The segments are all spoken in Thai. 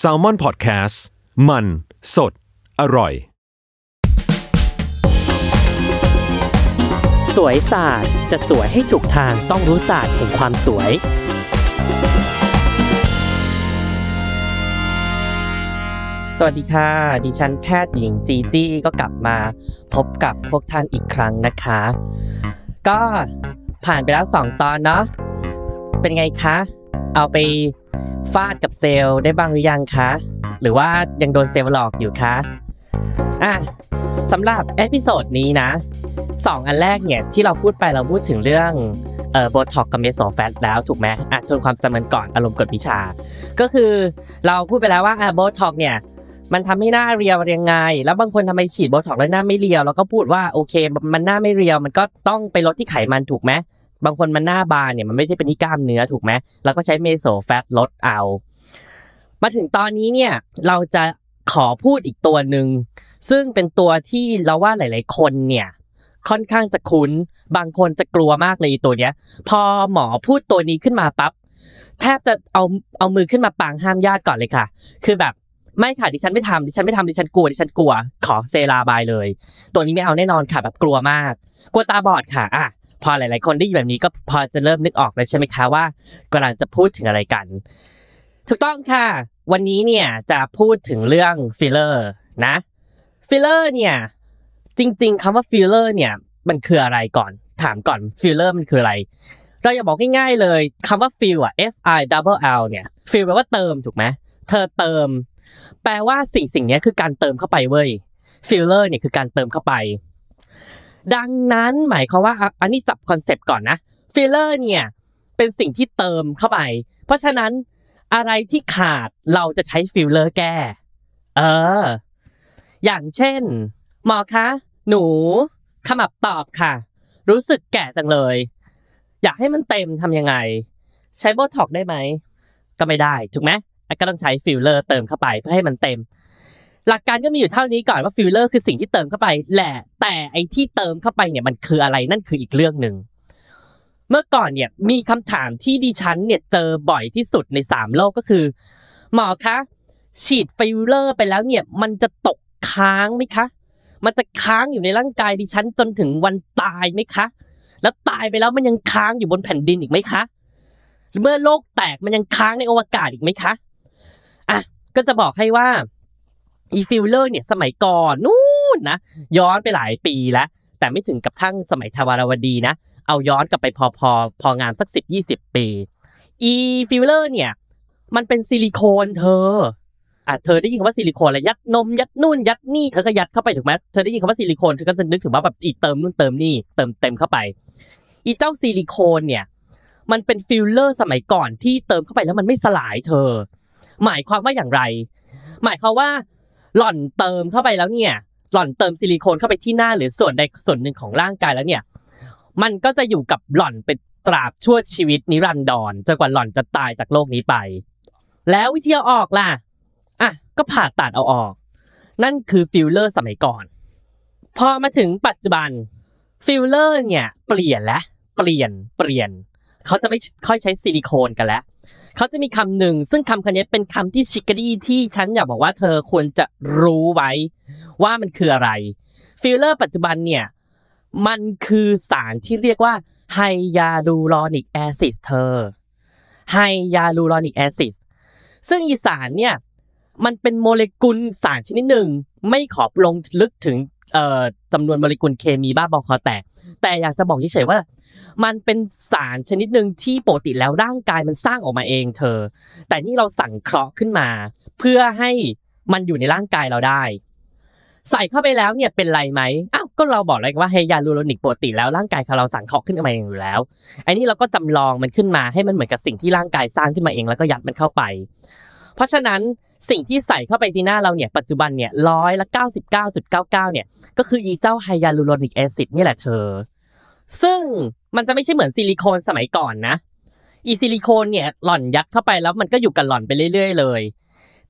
s a l ม o n PODCAST มัน สด อร่อย สวยศาสตร์จะสวยให้ถูกทางต้องรู้ศาสตร์แห่งความสวย สวัสดีค่ะ ดิฉันแพทย์หญิงจีจี้ก็กลับมาพบกับพวกท่านอีกครั้งนะคะ ก็ผ่านไปแล้ว 2 ตอนเนาะเป็นไงคะ เอาไป ฟาดกับเซลล์ได้บ้างหรือยังคะ หรือว่ายังโดนเซลล์หลอกอยู่คะอะสำหรับ episode นี้นะสองอันแรกเนี่ยที่เราพูดไปเราพูดถึงเรื่องเอ่อโบท็อกกับเมโซแฟตแล้วถูกไหมอะทวนความจำกันก่อนอารมณ์กวดวิชา ก็คือเราพูดไปแล้วว่าอะโบท็อกเนี่ยมันทำให้หน้าเรียวยังไง แล้วบางคนทำไมฉีดโบท็อกแล้วหน้าไม่เรียวเราก็พูดว่าโอเค มันหน้าไม่เรียว มันก็ต้องไปลดที่ไขมันถูกไหม บางคนมันหน้าบานเนี่ยมันไม่ใช่เป็นที่กล้ามเนื้อถูกไหมเราก็ใช้เมโซแฟตลดเอา มาถึงตอนนี้เนี่ยเราจะขอพูดอีกตัวหนึ่งซึ่งเป็นตัวที่เราว่าหลาย ๆ คนเนี่ยค่อนข้างจะคุ้น บางคนจะกลัวมากเลยตัวเนี้ย พอหมอพูดตัวนี้ขึ้นมาปั๊บแทบจะเอาเอามือขึ้นมาปางห้ามญาติก่อนเลยค่ะ คือแบบไม่ค่ะดิฉันไม่ทำดิฉันไม่ทำดิฉันกลัวดิฉันกลัว ขอ say goodbye เลย ตัวนี้ไม่เอาแน่นอนค่ะแบบกลัวมาก กลัวตาบอดค่ะอะ อะหลาย ๆ คนได้ยินแบบนี้ก็พอจะเริ่มนึกออกเลยใช่ไหมคะว่ากำลังจะพูดถึงอะไรกัน ถูกต้องค่ะ วันนี้เนี่ยจะพูดถึงเรื่องฟิลเลอร์นะฟิลเลอร์เนี่ยจริง ๆคำว่าฟิลเลอร์เนี่ยมันคืออะไรก่อน ถามก่อนฟิลเลอร์มันคืออะไร เราอย่าบอกง่าย ๆ เลยคำว่า fill อะ F I double L เนี่ย fill แปลว่าเติมถูกไหมเธอเติม แปลว่าสิ่งสิ่งนี้คือการเติมเข้าไปเว้ยฟิลเลอร์เนี่ยคือการเติมเข้าไป ดังนั้นหมายความว่าอันนี้จับคอนเซปต์ก่อนนะฟิลเลอร์เนี่ยเป็นสิ่งที่เติมเข้าไป เพราะฉะนั้นอะไรที่ขาดเราจะใช้ฟิลเลอร์แก้ เออ อย่างเช่น หมอคะ หนูขมับตอบค่ะ รู้สึกแก่จังเลย อยากให้มันเต็มทำยังไง ใช้โบท็อกได้ไหม ก็ไม่ได้ ถูกไหมก็ต้องใช้ฟิลเลอร์เติมเข้าไปเพื่อให้มันเต็ม หลักการก็มีอยู่เท่านี้ก่อนว่าฟิลเลอร์คือสิ่งที่เติมเข้าไปแหละแต่ไอที่เติมเข้าไปเนี่ยมันคืออะไรนั่นคืออีกเรื่องหนึ่งเมื่อก่อนเนี่ยมีคำถามที่ดิฉันเนี่ยเจอบ่อยที่สุดในสามโลกก็คือ หมอคะฉีดฟิลเลอร์ไปแล้วเนี่ยมันจะตกค้างไหมคะ มันจะค้างอยู่ในร่างกายดิฉันจนถึงวันตายไหมคะ แล้วตายไปแล้วมันยังค้างอยู่บนแผ่นดินอีกไหมคะเมื่อโลกแตกมันยังค้างในอวกาศอีกไหมคะอะก็จะบอกให้ว่า อีฟิลเลอร์เนี่ยสมัยก่อนนู่นนะย้อนไปหลายปีแล้วแต่ไม่ถึงกับทั้งสมัยทวารวดีนะ เอาย้อนกลับไปพอพอพองามสักสิบยี่สิบปี อีฟิลเลอร์เนี่ย มันเป็นซิลิโคนเธออะเธอได้ยินคำว่าซิลิโคนอะไรยัดนมยัดนู่นยัดนี่เธอก็ยัดเข้าไปถูกไหมเธอได้ยินคำว่าซิลิโคนเธอก็จะนึกถึงว่าแบบอีเติมนู่นเติมนี่เติมเต็มเข้าไป อีเจ้าซิลิโคนเนี่ย มันเป็นฟิลเลอร์สมัยก่อนที่เติมเข้าไปแล้วมันไม่สลายเธอ หมายความว่าอย่างไร หมายความว่า หล่อนเติมเข้าไปแล้วเนี่ย หล่อนเติมซิลิโคนเข้าไปที่หน้าหรือส่วนใดส่วนหนึ่งของร่างกายแล้วเนี่ย มันก็จะอยู่กับหล่อนเป็นตราบชั่วชีวิตนิรันดรจนกว่าหล่อนจะตายจากโลกนี้ไป แล้ววิธีเอาออกล่ะอะก็ผ่าตัดเอาออก นั่นคือฟิลเลอร์สมัยก่อน พอมาถึงปัจจุบันฟิลเลอร์เนี่ยเปลี่ยนแล้วเปลี่ยนเปลี่ยน เขาจะไม่ค่อยใช้ซิลิโคนกันแล้ว เขาจะมีคำหนึ่ง ซึ่งคำคำนี้เป็นคำที่ชิคกี้ที่ฉันอยากบอกว่าเธอควรจะรู้ไว้ ว่ามันคืออะไร ฟิลเลอร์ปัจจุบันเนี่ย มันคือสารที่เรียกว่า hyaluronic acid เธอ hyaluronic acid ซึ่งอีสารเนี่ยมันเป็นโมเลกุลสารชนิดหนึ่ง ไม่ขอลงลึกถึง เอ่อจำนวนโมเลกุลเคมีบ้าบอคอแตก แต่อยากจะบอกเฉยๆว่า มันเป็นสารชนิดหนึ่งที่ปกติแล้วร่างกายมันสร้างออกมาเองเธอ แต่นี่เราสังเคราะห์ขึ้นมา เพื่อให้มันอยู่ในร่างกายเราได้ ใส่เข้าไปแล้วเนี่ยเป็นไรไหมอ้าวก็เราบอกเลยว่า hyaluronic ปกติแล้วร่างกายของเราสังเคราะห์ขึ้นมาเองอยู่แล้วไอ้นี่เราก็จำลองมันขึ้นมาให้มันเหมือนกับสิ่งที่ร่างกายสร้างขึ้นมาเองแล้วก็ยัดมันเข้าไป เพราะฉะนั้นสิ่งที่ใส่เข้าไปที่หน้าเราเนี่ยปัจจุบันเนี่ยร้อยละเก้าสิบเก้าจุดเก้าเก้าเนี่ยก็คืออีเจ้า hyaluronic acid นี่แหละเธอ ซึ่งมันจะไม่ใช่เหมือนซิลิโคนสมัยก่อนนะอีซิลิโคนเนี่ยหล่อนยัดเข้าไปแล้วมันก็อยู่กับหล่อนไปเรื่อย ๆ เลย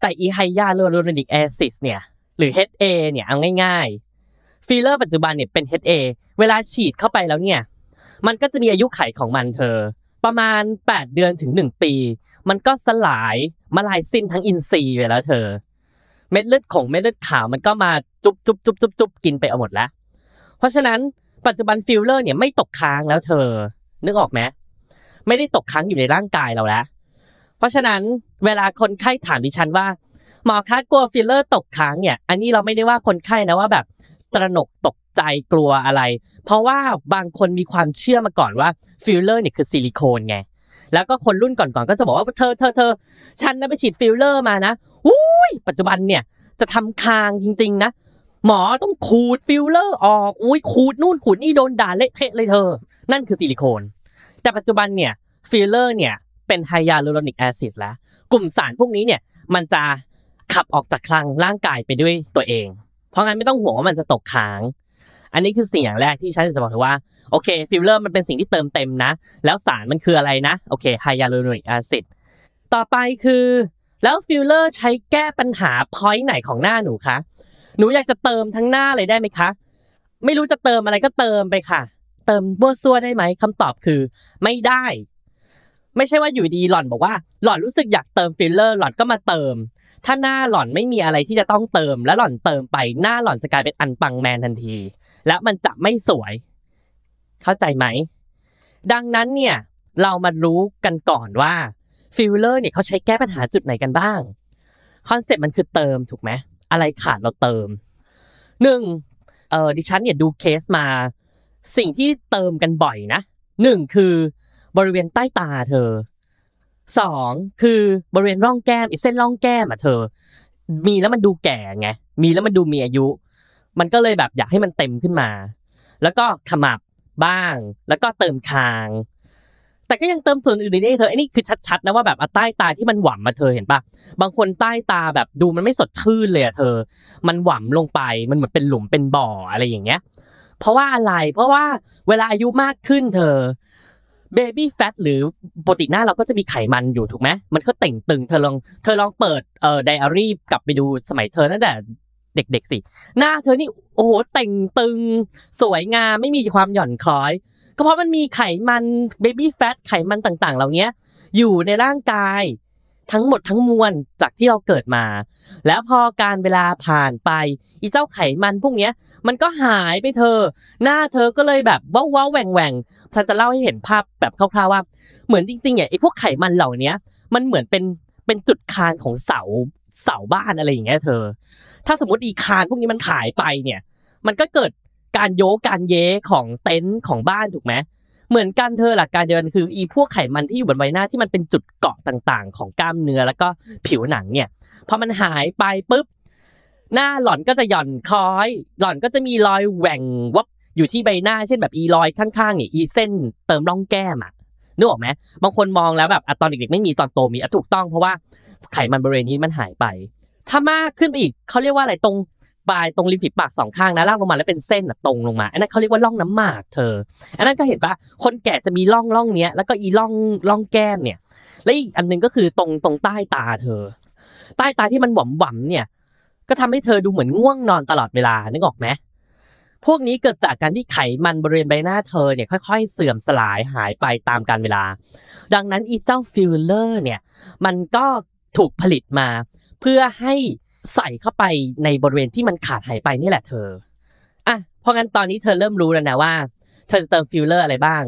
แต่อี hyaluronic acid เนี่ยหรือ HA เนี่ยเอาง่าย ๆ ฟิลเลอร์ปัจจุบันเนี่ยเป็น HA เวลาฉีดเข้าไปแล้วเนี่ยมันก็จะมีอายุขัยของมันเธอ ประมาณ 8 เดือนถึง 1 ปี มันก็สลายมลายสิ้นทั้งอินทรีย์ไปแล้วเธอ เม็ดเลือดของเม็ดเลือดขาวมันก็มาจุบจุบจุบจุบจุบกินไปเอาหมดแล้ว เพราะฉะนั้นปัจจุบันฟิลเลอร์เนี่ยไม่ตกค้างแล้วเธอ นึกออกไหมไม่ได้ตกค้างอยู่ในร่างกายเราแล้ว เพราะฉะนั้นเวลาคนไข้ถามดิฉันว่าหมอคะกลัวฟิลเลอร์ตกค้างเนี่ย อันนี้เราไม่ได้ว่าคนไข้นะว่าแบบตระหนกตก ใจกลัวอะไร เพราะว่าบางคนมีความเชื่อมาก่อนว่าฟิลเลอร์เนี่ยคือซิลิโคนไงแล้วก็คนรุ่นก่อนๆก็จะบอกว่าเธอเธอเธอฉันนะไปฉีดฟิลเลอร์มานะอุ้ยปัจจุบันเนี่ยจะทำคางจริง ๆ นะ หมอต้องขูดฟิลเลอร์ออกอุ้ยขูดนู่นขูดนี่โดนด่าเละเทะเลยเธอ นั่นคือซิลิโคน แต่ปัจจุบันเนี่ยฟิลเลอร์เนี่ยเป็น hyaluronic acid แล้ว กลุ่มสารพวกนี้เนี่ยมันจะขับออกจากคลังร่างกายไปด้วยตัวเอง เพราะงั้นไม่ต้องห่วงว่ามันจะตกค้าง อันนี้คือสิ่งอย่างแรกที่ฉันจะบอกเธอว่าโอเคฟิลเลอร์มันเป็นสิ่งที่เติมเต็มนะ แล้วสารมันคืออะไรนะโอเค hyaluronic acidต่อไปคือ แล้วฟิลเลอร์ใช้แก้ปัญหา point ไหนของหน้าหนูคะหนูอยากจะเติมทั้งหน้าเลยได้ไหมคะ ไม่รู้จะเติมอะไรก็เติมไปค่ะ เติมมั่วซั่วได้ไหมคำตอบคือไม่ได้ ไม่ใช่ว่าอยู่ดี ๆ หล่อนบอกว่า หล่อนรู้สึกอยากเติมฟิลเลอร์หล่อนก็มาเติม ถ้าหน้าหล่อนไม่มีอะไรที่จะต้องเติม แล้วหล่อนเติมไปหน้าหล่อนจะกลายเป็นอันปังแมนทันที และมันจะไม่สวย เข้าใจไหม ดังนั้นเนี่ยเรามารู้กันก่อนว่าฟิลเลอร์เนี่ยเขาใช้แก้ปัญหาจุดไหนกันบ้าง concept มันคือเติมถูกไหมอะไรขาดเราเติมหนึ่งเออดิฉันเนี่ยดูเคสมา สิ่งที่เติมกันบ่อยนะหนึ่งคือบริเวณใต้ตาเธอสองคือบริเวณร่องแก้มอีเส้นร่องแก้มอะเธอ มีแล้วมันดูแก่ไงมีแล้วมันดูมีอายุ มันก็เลยแบบอยากให้มันเต็มขึ้นมา แล้วก็ขมับบ้าง แล้วก็เติมคาง แต่ก็ยังเติมส่วนอื่นได้เธอไอ้นี่คือชัดๆนะว่าแบบใต้ตาที่มันหว่ำมาเธอเห็นปะบางคนใต้ตาแบบดูมันไม่สดชื่นเลยอะเธอ มันหว่ำลงไปมันเหมือนเป็นหลุมเป็นบ่ออะไรอย่างเงี้ย เพราะว่าอะไร เพราะว่าเวลาอายุมากขึ้นเธอเบบี้แฟตหรือปกติหน้าเราก็จะมีไขมันอยู่ถูกไหมมันก็เต่งตึงเธอลองเธอลองเปิดเอ่อไดอารี่กลับไปดูสมัยเธอตั้งแต่ เด็กๆสิ หน้าเธอนี่โอ้โหเต่งตึง สวยงามไม่มีความหย่อนคล้อย ก็เพราะมันมีไขมันเบบี้แฟตไขมันต่างๆ เหล่านี้อยู่ในร่างกายทั้งหมดทั้งมวลจากที่เราเกิดมา แล้วพอการเวลาผ่านไป อีเจ้าไขมันพวกเนี้ย มันก็หายไปเธอ หน้าเธอก็เลยแบบว้าวว้าแหว่งแหว่งฉันจะเล่าให้เห็นภาพแบบคร่าวๆว่า เหมือนจริงๆเนี่ยไอ้พวกไขมันเหล่านี้มันเหมือนเป็นเป็นจุดคานของเสา เสาบ้านอะไรอย่างเงี้ยเธอ ถ้าสมมติอีคานพวกนี้มันขายไปเนี่ย มันก็เกิดการโยกการเย้ของเต็นท์ของบ้านถูกไหมเหมือนกันเธอหลักการเดียวกันคืออีพวกไขมันที่อยู่บนใบหน้าที่มันเป็นจุดเกาะต่างๆ ของกล้ามเนื้อแล้วก็ผิวหนังเนี่ยพอมันหายไปปุ๊บหน้าหล่อนก็จะหย่อนคล้อย หล่อนก็จะมีรอยแหว่งวับอยู่ที่ใบหน้า เช่นแบบอีรอยข้างๆเนี่ยอีเส้นเติมร่องแก้มอะ นึกออกไหมบางคนมองแล้วแบบอะตอนเด็กๆไม่มีตอนโตมีอะถูกต้องเพราะว่าไขมันบริเวณนี้มันหายไป ถ้ามากขึ้นไปอีกเขาเรียกว่าอะไรตรงปลายตรงริมฝีปากสองข้างนะลางลงมาแล้วเป็นเส้นตรงลงมา อันนั้นเขาเรียกว่าร่องน้ำหมากเธอ อันนั้นก็เห็นปะคนแก่จะมีร่องร่องเนี้ยแล้วก็อีร่องร่องแก้มเนี่ย และอีกอันหนึงก็คือตรงตรงใต้ตาเธอ ใต้ตาที่มันหว่ำหว่ำเนี่ย ก็ทำให้เธอดูเหมือนง่วงนอนตลอดเวลานึกออกไหม พวกนี้เกิดจากการที่ไขมันบริเวณใบหน้าเธอเนี่ยค่อย ๆ เสื่อมสลายหายไปตามกาลเวลา ดังนั้นอีเจ้าฟิลเลอร์เนี่ยมันก็ถูกผลิตมา เพื่อให้ใส่เข้าไปในบริเวณที่มันขาดหายไปนี่แหละเธออะเพราะงั้นตอนนี้เธอเริ่มรู้แล้วนะว่า เธอจะเติมฟิลเลอร์อะไรบ้าง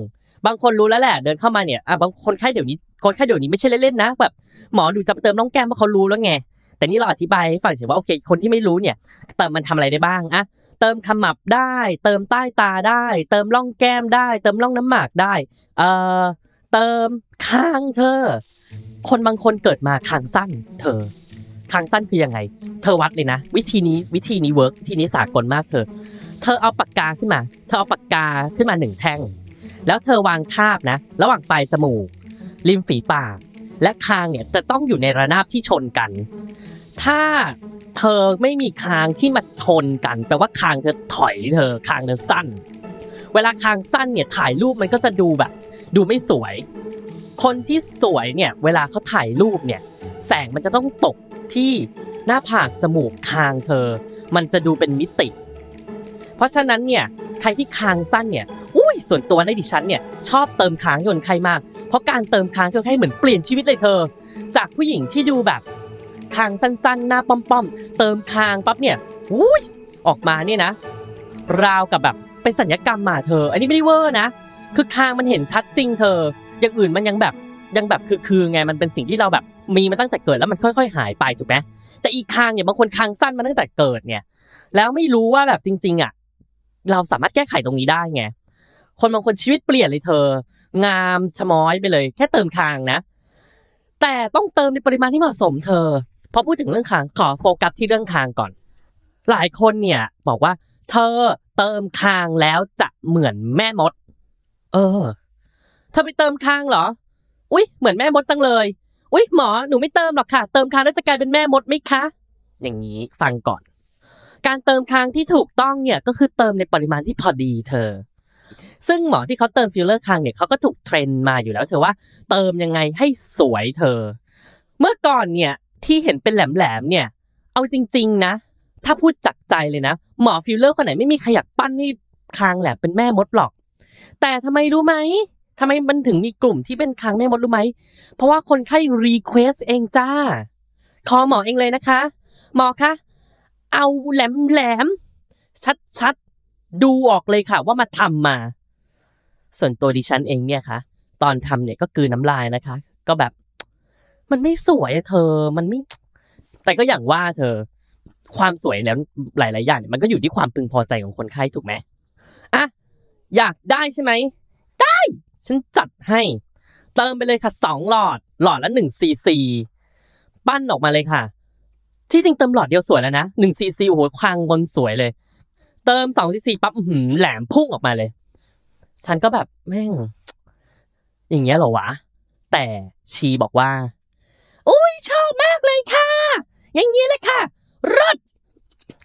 บางคนรู้แล้วแหละ เดินเข้ามาเนี่ยอะบางคนไข้เดี๋ยวนี้คนไข้เดี๋ยวนี้ไม่ใช่เล่นๆนะแบบหมอหนูจะเติมร่องแก้มเพราะเขารู้แล้วไง แต่นี่เราอธิบายให้ฟังเฉยว่าโอเค คนที่ไม่รู้เนี่ย เติมมันทำอะไรได้บ้างอะเติมขมับได้ เติมใต้ตาได้ เติมร่องแก้มได้ เติมร่องน้ำหมากได้ เอ่อเติมคางเธอ คนบางคนเกิดมาคางสั้น เธอคางสั้นคือยังไง เธอวัดเลยนะ วิธีนี้วิธีนี้เวิร์กวิธีนี้สากลมากเธอ เธอเอาปากกาขึ้นมา เธอเอาปากกาขึ้นมาหนึ่งแท่ง แล้วเธอวางทาบนะ ระหว่างปลายจมูกริมฝีปากและคางเนี่ยจะต้องอยู่ในระนาบที่ชนกัน ถ้าเธอไม่มีคางที่มาชนกัน แปลว่าคางเธอถอยเธอคางเธอสั้น เวลาคางสั้นเนี่ยถ่ายรูปมันก็จะดูแบบ ดูไม่สวย คนที่สวยเนี่ยเวลาเขาถ่ายรูปเนี่ย แสงมันจะต้องตกที่หน้าผากจมูกคางเธอ มันจะดูเป็นมิติ เพราะฉะนั้นเนี่ยใครที่คางสั้นเนี่ยอุ้ยส่วนตัวในดิฉันเนี่ยชอบเติมคางยนต์ใครมาก เพราะการเติมคางก็ให้เหมือนเปลี่ยนชีวิตเลยเธอ จากผู้หญิงที่ดูแบบ คางสั้นๆ หน้าป้อมๆ เติมคางปั๊บเนี่ยอุ้ยออกมาเนี่ยนะ ราวกับแบบเป็นสัญญกรรมมาเธอ อันนี้ไม่ได้เวอร์นะ คือคางมันเห็นชัดจริงเธอ อย่างอื่นมันยังแบบยังแบบคือคือไงมันเป็นสิ่งที่เราแบบมีมาตั้งแต่เกิดแล้วมันค่อย ๆ หายไปถูกไหมแต่อีกคางเนี่ยบางคนคางสั้นมาตั้งแต่เกิดเนี่ยแล้วไม่รู้ว่าแบบจริง ๆอะเราสามารถแก้ไขตรงนี้ได้ไงคนบางคนชีวิตเปลี่ยนเลยเธอ งามชะม้อยไปเลย แค่เติมคางนะ แต่ต้องเติมในปริมาณที่เหมาะสมเธอ พอพูดถึงเรื่องคางขอโฟกัสที่เรื่องคางก่อน หลายคนเนี่ยบอกว่า เธอเติมคางแล้วจะเหมือนแม่มด เออ เธอไปเติมคางเหรอ อุ๊ยเหมือนแม่มดจังเลย อุ๊ยหมอหนูไม่เติมหรอกค่ะ เติมคางแล้วจะกลายเป็นแม่มดไหมคะ อย่างนี้ฟังก่อน การเติมคางที่ถูกต้องเนี่ยก็คือเติมในปริมาณที่พอดีเธอซึ่งหมอที่เขาเติมฟิลเลอร์คางเนี่ยเขาก็ถูก train มาอยู่แล้วเธอว่าเติมยังไงให้สวยเธอ เมื่อก่อนเนี่ย ที่เห็นเป็นแหลมๆเนี่ย เอาจริง ๆ นะ ถ้าพูดจากใจเลยนะ หมอฟิลเลอร์คนไหนไม่มีใครอยากปั้นให้คางแหลมเป็นแม่มดหรอก แต่ทำไมรู้ไหมทำไมมันถึงมีกลุ่มที่เป็นคางแม่มดรู้ไหม เพราะว่าคนไข้รีเควสเองจ้า ขอหมอเองเลยนะคะ หมอคะเอาแหลมแหลมชัดชัดๆดูออกเลยค่ะ ว่ามาทำมา ส่วนตัวดิฉันเองเนี่ยค่ะ ตอนทำเนี่ยก็คือน้ำลายนะคะ ก็แบบ มันไม่สวยเธอ มันไม่ แต่ก็อย่างว่าเธอ ความสวยแล้วหลาย ๆ อย่างเนี่ยมันก็อยู่ที่ความพึงพอใจของคนไข้ถูกไหมอะอยากได้ใช่ไหม ได้ ฉันจัดให้ เติมไปเลยค่ะสองหลอด หลอดละหนึ่งซีซีปั้นออกมาเลยค่ะ ที่จริงเติมหลอดเดียวสวยแล้วนะหนึ่งซีซีโอ้โหคางบนสวยเลย เติมสองซีซีปั๊บหือแหลมพุ่งออกมาเลย ฉันก็แบบแม่ง อย่างเงี้ยเหรอวะ แต่ชีบอกว่า อบมากเลยค่ะ อย่างนี้เลยค่ะเลิศ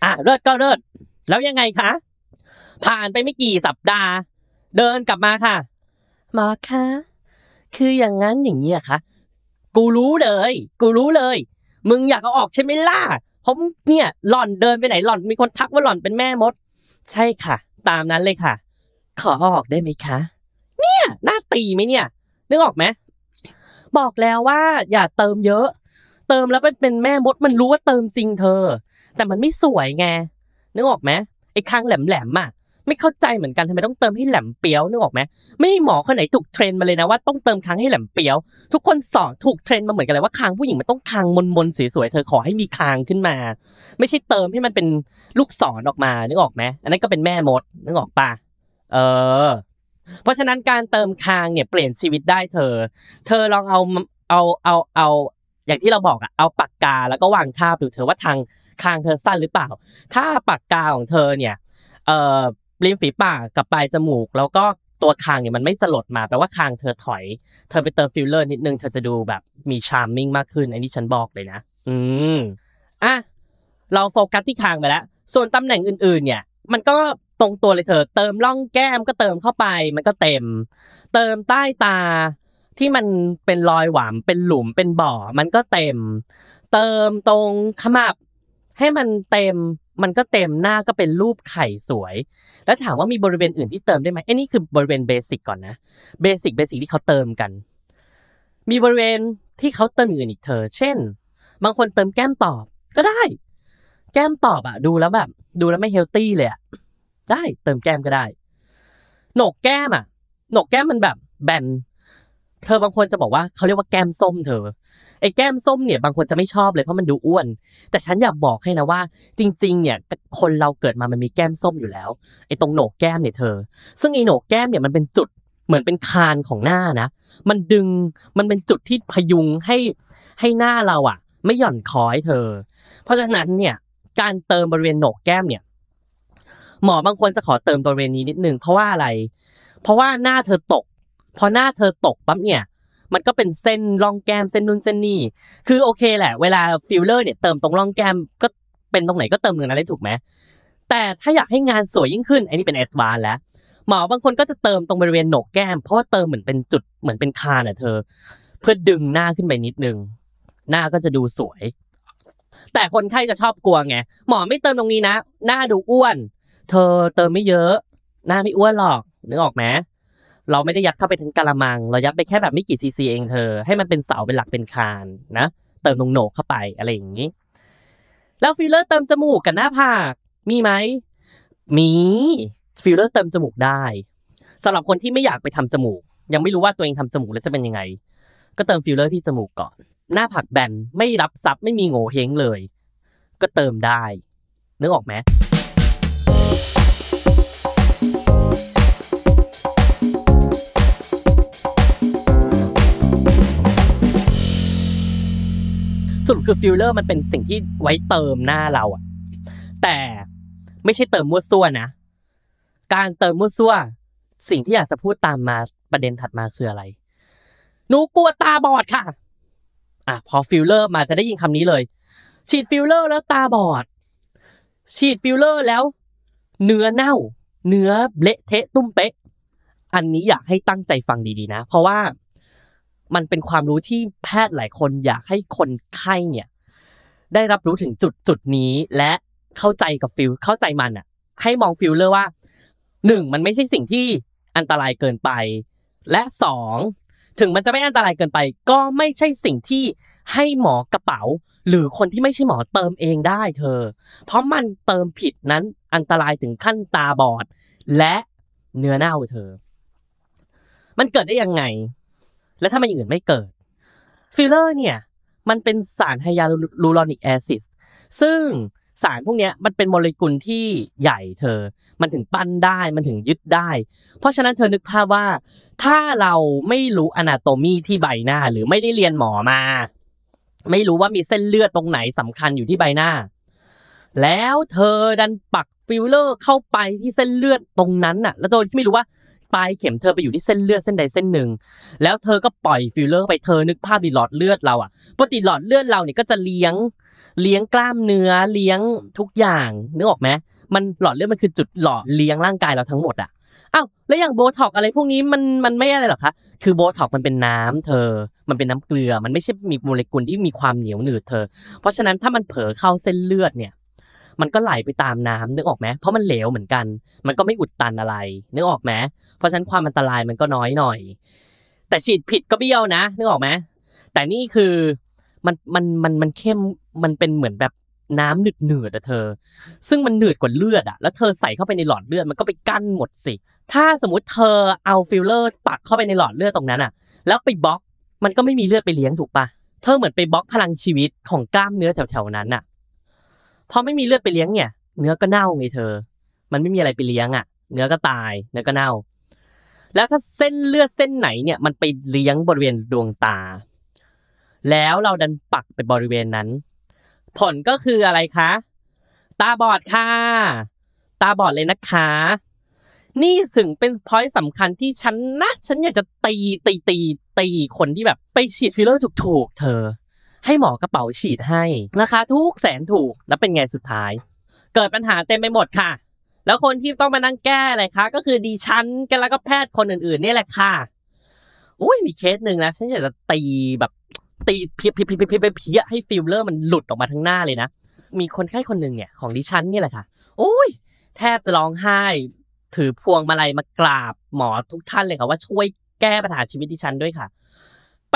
อะเลิศก็เลิศแล้วยังไงคะผ่านไปไม่กี่สัปดาห์ เดินกลับมาค่ะหมอคะคืออย่างนั้นอย่างนี้อะคะกูรู้เลย กูรู้เลย มึงอยากเอาออกใช่ไหมล่ะเพราะเนี่ยหล่อนเดินไปไหนหล่อนมีคนทักว่าหล่อนเป็นแม่มด ใช่ค่ะ ตามนั้นเลยค่ะ ขออออกได้ไหมคะ เนี่ยหน้าตีไหมเนี่ย นึกออกไหมบอกแล้วว่าอย่าเติมเยอะ เติมแล้วเป็นเป็นแม่มดมันรู้ว่าเติมจริงเธอ แต่มันไม่สวยไงนึกออกไหมไอ้คางแหลมๆอะไม่เข้าใจเหมือนกันทำไมต้องเติมให้แหลมเปียวนึกออกไหมไม่มีหมอคนไหนถูกเทรนมาเลยนะว่าต้องเติมคางให้แหลมเปียว ทุกคนสอนถูกเทรนมาเหมือนกันเลยว่าคางผู้หญิงมันต้องคางมนๆสวยๆเธอขอให้มีคางขึ้นมา ไม่ใช่เติมให้มันเป็นลูกศรออกมานึกออกไหมอันนั้นก็เป็นแม่มดนึกออกปะเออ เพราะฉะนั้นการเติมคางเนี่ยเปลี่ยนชีวิตได้เธอ เธอลองเอาเอาเอาเอา อย่างที่เราบอกอะเอาปากกาแล้วก็วางทาบดูเธอว่าทางคางเธอสั้นหรือเปล่า ถ้าปากกาของเธอเนี่ยเอ่อริมฝีปากกับปลายจมูก แล้วก็ตัวคางเนี่ยมันไม่จะหลดมาแปลว่าคางเธอถอย เธอไปเติมฟิลเลอร์นิดนึงเธอจะดูแบบมี charming มากขึ้นอันนี้ฉันบอกเลยนะ อืมอะเราโฟกัสที่คางไปแล้ว ส่วนตำแหน่งอื่นๆ เนี่ย มันก็ตรงตัวเลยเธอ เติมร่องแก้มก็เติมเข้าไป มันก็เต็ม เติมใต้ตา ที่มันเป็นรอยหวำเป็นหลุมเป็นบ่อ มันก็เต็ม เติมตรงขมับ ให้มันเต็มมันก็เต็มหน้าก็เป็นรูปไข่สวย แล้วถามว่ามีบริเวณอื่นที่เติมได้ไหมไอ้นี่คือบริเวณ basic ก่อนนะ basic basic ที่เขาเติมกัน มีบริเวณที่เขาเติมอื่นอีกเธอ เช่น บางคนเติมแก้มตอบก็ได้ แก้มตอบอะดูแล้วแบบ ดูแล้วไม่เฮลตี้เลยอะได้เติมแก้มก็ได้โหนกแก้มอะโหนกแก้มมันแบบแบน เธอบางคนจะบอกว่าเขาเรียกว่าแก้มส้มเธอ ไอ้แก้มส้มเนี่ยบางคนจะไม่ชอบเลยเพราะมันดูอ้วน แต่ฉันอยากบอกให้นะว่า จริง ๆ เนี่ยคนเราเกิดมามันมีแก้มส้มอยู่แล้ว ไอ้ตรงโหนกแก้มเนี่ยเธอ ซึ่งไอ้โหนกแก้มเนี่ยมันเป็นจุดเหมือนเป็นคานของหน้านะ มันดึงมันเป็นจุดที่พยุงให้ให้หน้าเราอะ ไม่หย่อนคอให้เธอ เพราะฉะนั้นเนี่ยการเติมบริเวณโหนกแก้มเนี่ย หมอบางคนจะขอเติมบริเวณนี้นิดนึงเพราะว่าอะไร เพราะว่าหน้าเธอตก พอหน้าเธอตกปั๊บเนี่ยมันก็เป็นเส้นร่องแก้มเส้นนู่นเส้นนี่คือโอเคแหละ เวลาฟิลเลอร์เนี่ยเติมตรงร่องแก้มก็เป็นตรงไหนก็เติมตรงนั้นได้ถูกไหมแต่ถ้าอยากให้งานสวยยิ่งขึ้นอันนี้เป็น advance แล้วหมอบางคนก็จะเติมตรงบริเวณโหนกแก้ม เพราะว่าเติมเหมือนเป็นจุดเหมือนเป็นคานอะเธอ เพื่อดึงหน้าขึ้นไปนิดนึง หน้าก็จะดูสวย แต่คนไข้จะชอบกลัวไงหมอไม่เติมตรงนี้นะ หน้าดูอ้วน เธอเติมไม่เยอะ หน้าไม่อ้วนหรอกนึกออกไหม เราไม่ได้ยัดเข้าไปถึงกะละมัง เรายัดไปแค่แบบไม่กี่ซีซีเองเธอ ให้มันเป็นเสาเป็นหลักเป็นคานนะ เติมตรงโหนกเข้าไปอะไรอย่างนี้ แล้วฟิลเลอร์เติมจมูกกับหน้าผากมีไหมมีฟิลเลอร์เติมจมูกได้สำหรับคนที่ไม่อยากไปทำจมูก ยังไม่รู้ว่าตัวเองทำจมูกแล้วจะเป็นยังไง ก็เติมฟิลเลอร์ที่จมูกก่อน หน้าผากแบนไม่รับทรัพย์ไม่มีโหงวเฮ้งเลย ก็เติมได้นึกออกไหม สรุปคือฟิลเลอร์มันเป็นสิ่งที่ไว้เติมหน้าเราอะแต่ไม่ใช่เติมมั่วซั่วนะ การเติมมั่วซั่ว สิ่งที่อยากจะพูดตามมาประเด็นถัดมาคืออะไร หนูกลัวตาบอดค่ะ อะพอฟิลเลอร์มาจะได้ยินคำนี้เลย ฉีดฟิลเลอร์แล้วตาบอด ฉีดฟิลเลอร์แล้ว เนื้อเน่า เนื้อเละเทะตุ้มเป๊ะ อันนี้อยากให้ตั้งใจฟังดีๆนะ เพราะว่า มันเป็นความรู้ที่แพทย์หลายคนอยากให้คนไข้เนี่ย ได้รับรู้ถึงจุดจุดนี้และเข้าใจกับฟิลเข้าใจมันอะ ให้มองฟิลเลอร์ว่าหนึ่งมันไม่ใช่สิ่งที่อันตรายเกินไป และสองถึงมันจะไม่อันตรายเกินไป ก็ไม่ใช่สิ่งที่ให้หมอกระเป๋า หรือคนที่ไม่ใช่หมอเติมเองได้เธอ เพราะมันเติมผิดนั้นอันตรายถึงขั้นตาบอด และเนื้อเน่าเธอ มันเกิดได้ยังไง และถ้ามันอย่างอื่นไม่เกิดฟิลเลอร์เนี่ยมันเป็นสาร hyaluronic acid ซึ่งสารพวกนี้มันเป็นโมเลกุลที่ใหญ่เธอ มันถึงปั้นได้มันถึงยึดได้ เพราะฉะนั้นเธอนึกภาพว่า ถ้าเราไม่รู้ anatomy ที่ใบหน้าหรือไม่ได้เรียนหมอมา ไม่รู้ว่ามีเส้นเลือดตรงไหนสำคัญอยู่ที่ใบหน้า แล้วเธอดันปักฟิลเลอร์เข้าไปที่เส้นเลือดตรงนั้นน่ะ แล้วโดยที่ไม่รู้ว่า ปลายเข็มเธอไปอยู่ที่เส้นเลือดเส้นใดเส้นหนึ่ง แล้วเธอก็ปล่อยฟิลเลอร์ไปเธอนึกภาพดิหลอดเลือดเราอะปกติหลอดเลือดเราเนี่ยก็จะเลี้ยงเลี้ยงกล้ามเนื้อเลี้ยงทุกอย่างนึกออกไหมมันหลอดเลือดมันคือจุดหล่อเลี้ยงร่างกายเราทั้งหมดอะอ้าวแล้วอย่างโบท็อกซ์อะไรพวกนี้มันมันไม่อะไรหรอคะคือโบท็อกซ์มันเป็นน้ำเธอ มันเป็นน้ำเกลือ มันไม่ใช่มีโมเลกุลที่มีความเหนียวหนืดเธอ เพราะฉะนั้นถ้ามันเผลอเข้าเส้นเลือดเนี่ย มันก็ไหลไปตามน้ำนึกออกไหมเพราะมันเหลวเหมือนกัน มันก็ไม่อุดตันอะไรนึกออกไหมเพราะฉะนั้นความอันตรายมันก็น้อยหน่อย แต่ฉีดผิดก็เบี้ยวนะนึกออกไหมแต่นี่คือมันมันมันมันเข้มมันเป็นเหมือนแบบน้ำหนืดหนืดๆอะเธอ ซึ่งมันหนืดกว่าเลือดอะแล้วเธอใส่เข้าไปในหลอดเลือดมันก็ไปกั้นหมดสิ ถ้าสมมติเธอเอาฟิลเลอร์ปักเข้าไปในหลอดเลือดตรงนั้นอะแล้วไปบล็อก มันก็ไม่มีเลือดไปเลี้ยงถูกปะเธอเหมือนไปบล็อกพลังชีวิตของกล้ามเนื้อแถวๆนั้นอะ พอไม่มีเลือดไปเลี้ยงเนี่ย เนื้อก็เน่าไงเธอ มันไม่มีอะไรไปเลี้ยงอะเนื้อก็ตาย เนื้อก็เน่า แล้วถ้าเส้นเลือดเส้นไหนเนี่ย มันไปเลี้ยงบริเวณดวงตา แล้วเราดันปักไปบริเวณนั้น ผลก็คืออะไรคะ ตาบอดค่ะ ตาบอดเลยนะคะ นี่ถึงเป็น point สำคัญที่ฉันนะ ฉันอยากจะตีตีตีตีคนที่แบบไปฉีดฟิลเลอร์ถูกๆเธอ ให้หมอกระเป๋าฉีดให้ราคาถูกแสนถูกแล้วเป็นไงสุดท้าย เกิดปัญหาเต็มไปหมดค่ะ แล้วคนที่ต้องมานั่งแก้อะไรคะ ก็คือดิฉันกันแล้วก็แพทย์คนอื่นๆนี่แหละค่ะอุ้ยมีเคสหนึ่งนะฉันอยากจะตีแบบตีเพี้ยเพี้ยเพี้ยเพี้ยเพี้ยเพี้ยให้ฟิลเลอร์มันหลุดออกมาทั้งหน้าเลยนะมีคนไข้คนหนึ่งเนี่ยของดิฉันนี่แหละค่ะโอ้ยแทบจะร้องไห้ ถือพวงมาลัยมากราบหมอทุกท่านเลยค่ะว่าช่วยแก้ปัญหาชีวิตดิฉันด้วยค่ะ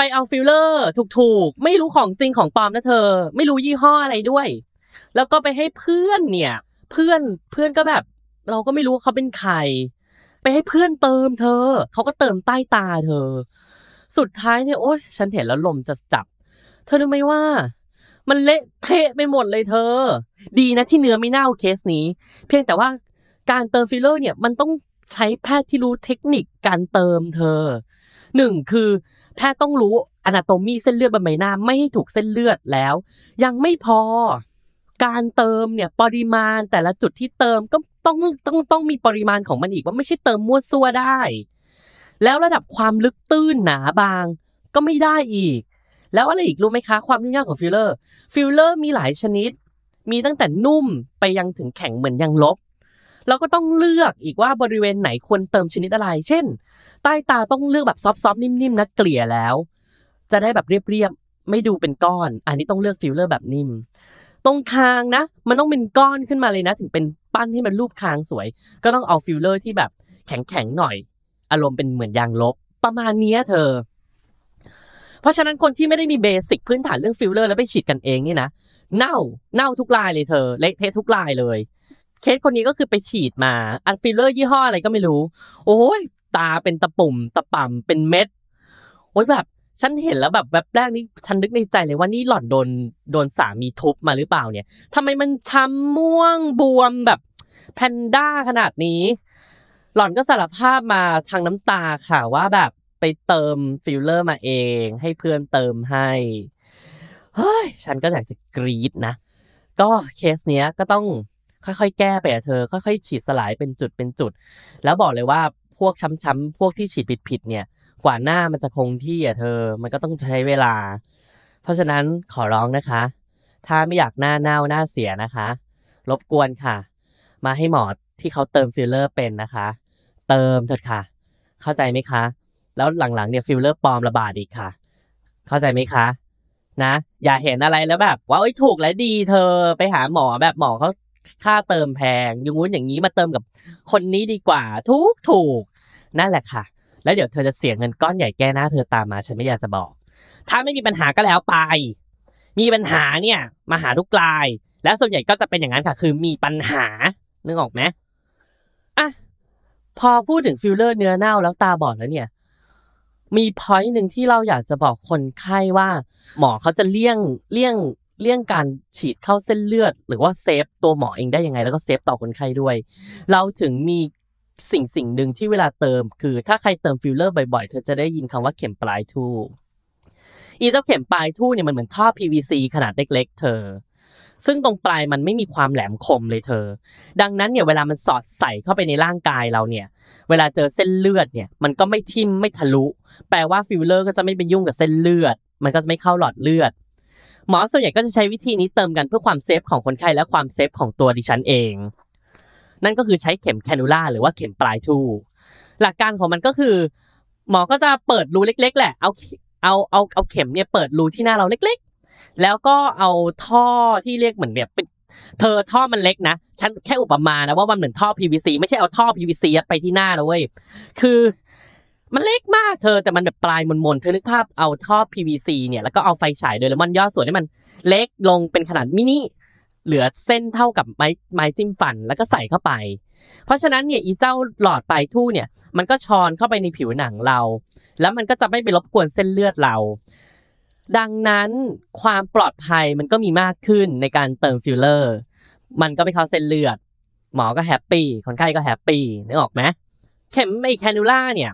ไปเอาฟิลเลอร์ถูกๆ ไม่รู้ของจริงของปลอมนะเธอ ไม่รู้ยี่ห้ออะไรด้วย แล้วก็ไปให้เพื่อนเนี่ย เพื่อนเพื่อนก็แบบ เราก็ไม่รู้ว่าเขาเป็นใคร ไปให้เพื่อนเติมเธอ เขาก็เติมใต้ตาเธอ สุดท้ายเนี่ยโอ๊ยฉันเห็นแล้วลมจะจับ เธอรู้ไหมว่า มันเละเทะไปหมดเลยเธอ ดีนะที่เนื้อไม่เน่าเคสนี้ เพียงแต่ว่าการเติมฟิลเลอร์เนี่ยมันต้องใช้แพทย์ที่รู้เทคนิคการเติมเธอหนึ่งคือ แพทย์ต้องรู้ anatomy เส้นเลือดบนใบหน้าไม่ให้ถูกเส้นเลือดแล้ว ยังไม่พอการเติมเนี่ยปริมาณแต่ละจุดที่เติมก็ต้องต้องต้องมีปริมาณของมันอีกว่าไม่ใช่เติมมั่วซั่วได้ แล้วระดับความลึกตื้นหนาบางก็ไม่ได้อีก แล้วอะไรอีกรู้ไหมคะ ความยุ่งยากของฟิลเลอร์ฟิลเลอร์มีหลายชนิด มีตั้งแต่นุ่มไปยังถึงแข็งเหมือนยางลบ เราก็ต้องเลือกอีกว่าบริเวณไหนควรเติมชนิดอะไร เช่น ใต้ตาต้องเลือกแบบ soft ๆนิ่มๆนะเกลี่ยแล้ว จะได้แบบเรียบๆไม่ดูเป็นก้อน อันนี้ต้องเลือกฟิลเลอร์แบบนิ่ม ตรงคางนะ มันต้องเป็นก้อนขึ้นมาเลยนะ ถึงเป็นปั้นให้มันรูปคางสวย ก็ต้องเอาฟิลเลอร์ที่แบบแข็งๆหน่อย อารมณ์เป็นเหมือนยางลบ ประมาณนี้เธอเพราะฉะนั้นคนที่ไม่ได้มี basic พื้นฐานเรื่องฟิลเลอร์แล้วไปฉีดกันเองนี่นะ เน่าเน่าทุกรายเลยเธอเละเทะทุกรายเลย เคสคนนี้ก็คือไปฉีดมาอันฟิลเลอร์ยี่ห้ออะไรก็ไม่รู้ โอ้ยตาเป็นตะปุ่ม ตะป่ำเป็นเม็ดโอ้ยแบบฉันเห็นแล้วแบบแวบแรกนี่ฉันนึกในใจเลยว่านี่หล่อนโดนโดนสามีทุบมาหรือเปล่าเนี่ยทำไมมันช้ำม่วงบวมแบบแพนด้าขนาดนี้ หล่อนก็สารภาพมาทั้งน้ำตาค่ะว่าแบบไปเติมฟิลเลอร์มาเอง ให้เพื่อนเติมให้เฮ้ยฉันก็อยากจะกรี๊ดนะ ก็เคสเนี้ยก็ต้อง ค่อยๆ แก้ไปอะเธอ ค่อยๆ ฉีดสลายเป็นจุดเป็นจุด แล้วบอกเลยว่าพวกช้ำๆพวกที่ฉีดผิดๆเนี่ย กว่าหน้ามันจะคงที่อะเธอ มันก็ต้องใช้เวลา เพราะฉะนั้นขอร้องนะคะ ถ้าไม่อยากหน้าเน่าหน้าเสียนะคะ รบกวนค่ะ มาให้หมอที่เขาเติมฟิลเลอร์เป็นนะคะ เติมเถิดค่ะ เข้าใจไหมคะ แล้วหลังๆเนี่ยฟิลเลอร์ปลอมระบาดอีกค่ะ เข้าใจไหมคะนะอย่าเห็นอะไรแล้วแบบ ว่าโอ้ยถูกและดีเธอไปหาหมอแบบหมอเขา ค่าเติมแพงอย่างงู้นอย่างนี้มาเติมกับคนนี้ดีกว่าทุกถูกนั่นแหละค่ะ แล้วเดี๋ยวเธอจะเสียเงินก้อนใหญ่แก้หน้าเธอตามมาฉันไม่อยากจะบอก ถ้าไม่มีปัญหาก็แล้วไป มีปัญหาเนี่ยมาหาทุกราย แล้วส่วนใหญ่ก็จะเป็นอย่างนั้นค่ะ คือมีปัญหานึกออกไหมอะพอพูดถึงฟิลเลอร์เนื้อเน่าแล้วตาบอดแล้วเนี่ย มี point หนึ่งที่เราอยากจะบอกคนไข้ว่า หมอเขาจะเลี่ยงเลี่ยง เลี่ยงการฉีดเข้าเส้นเลือด หรือว่า save ตัวหมอเองได้ยังไง แล้วก็ safe ต่อคนไข้ด้วย เราถึงมีสิ่งสิ่งหนึ่งที่เวลาเติม คือถ้าใครเติมฟิลเลอร์บ่อยๆ เธอจะได้ยินคำว่าเข็มปลายทู่อีเจ้าเข็มปลายทู่เนี่ยมันเหมือนท่อ PVC ขนาดเล็กๆ เธอ ซึ่งตรงปลายมันไม่มีความแหลมคมเลยเธอ ดังนั้นเนี่ยเวลามันสอดใส่เข้าไปในร่างกายเราเนี่ย เวลาเจอเส้นเลือดเนี่ยมันก็ไม่ทิ่มไม่ทะลุ แปลว่าฟิลเลอร์ก็จะไม่ไปยุ่งกับเส้นเลือด มันก็จะไม่เข้าหลอดเลือด หมอส่วนใหญ่ก็จะใช้วิธีนี้เติมกันเพื่อความ safe ของคนไข้และความ safe ของตัวดิฉันเอง นั่นก็คือใช้เข็ม cannula หรือว่าเข็มปลายทู่หลักการของมันก็คือ หมอก็จะเปิดรูเล็ก ๆ แหละ เอาเอาเอาเอาเข็มเนี่ยเปิดรูที่หน้าเราเล็ก ๆ แล้วก็เอาท่อที่เรียกเหมือนแบบเป็นเธอท่อมันเล็กนะ ฉันแค่อุปมานะว่ามันเหมือนท่อ PVC ไม่ใช่เอาท่อ PVC ไปที่หน้านะเว้ย คือ มันเล็กมากเธอแต่มันแบบปลายมนๆเธอนึกภาพเอาท่อ PVC เนี่ยแล้วก็เอาไฟฉายโดยเลมอนย่อส่วนให้มันเล็กลงเป็นขนาดมินิเหลือเส้นเท่ากับไม้ไม้จิ้มฟันแล้วก็ใส่เข้าไป เพราะฉะนั้นเนี่ยอีเจ้าหลอดปลายทู่เนี่ยมันก็ชอนเข้าไปในผิวหนังเรา แล้วมันก็จะไม่ไปรบกวนเส้นเลือดเรา ดังนั้นความปลอดภัยมันก็มีมากขึ้นในการเติมฟิลเลอร์ มันก็ไม่เข้าเส้นเลือด หมอก็ happy คนไข้ก็ happy นึกออกไหมเข็มไอ cannula เนี่ย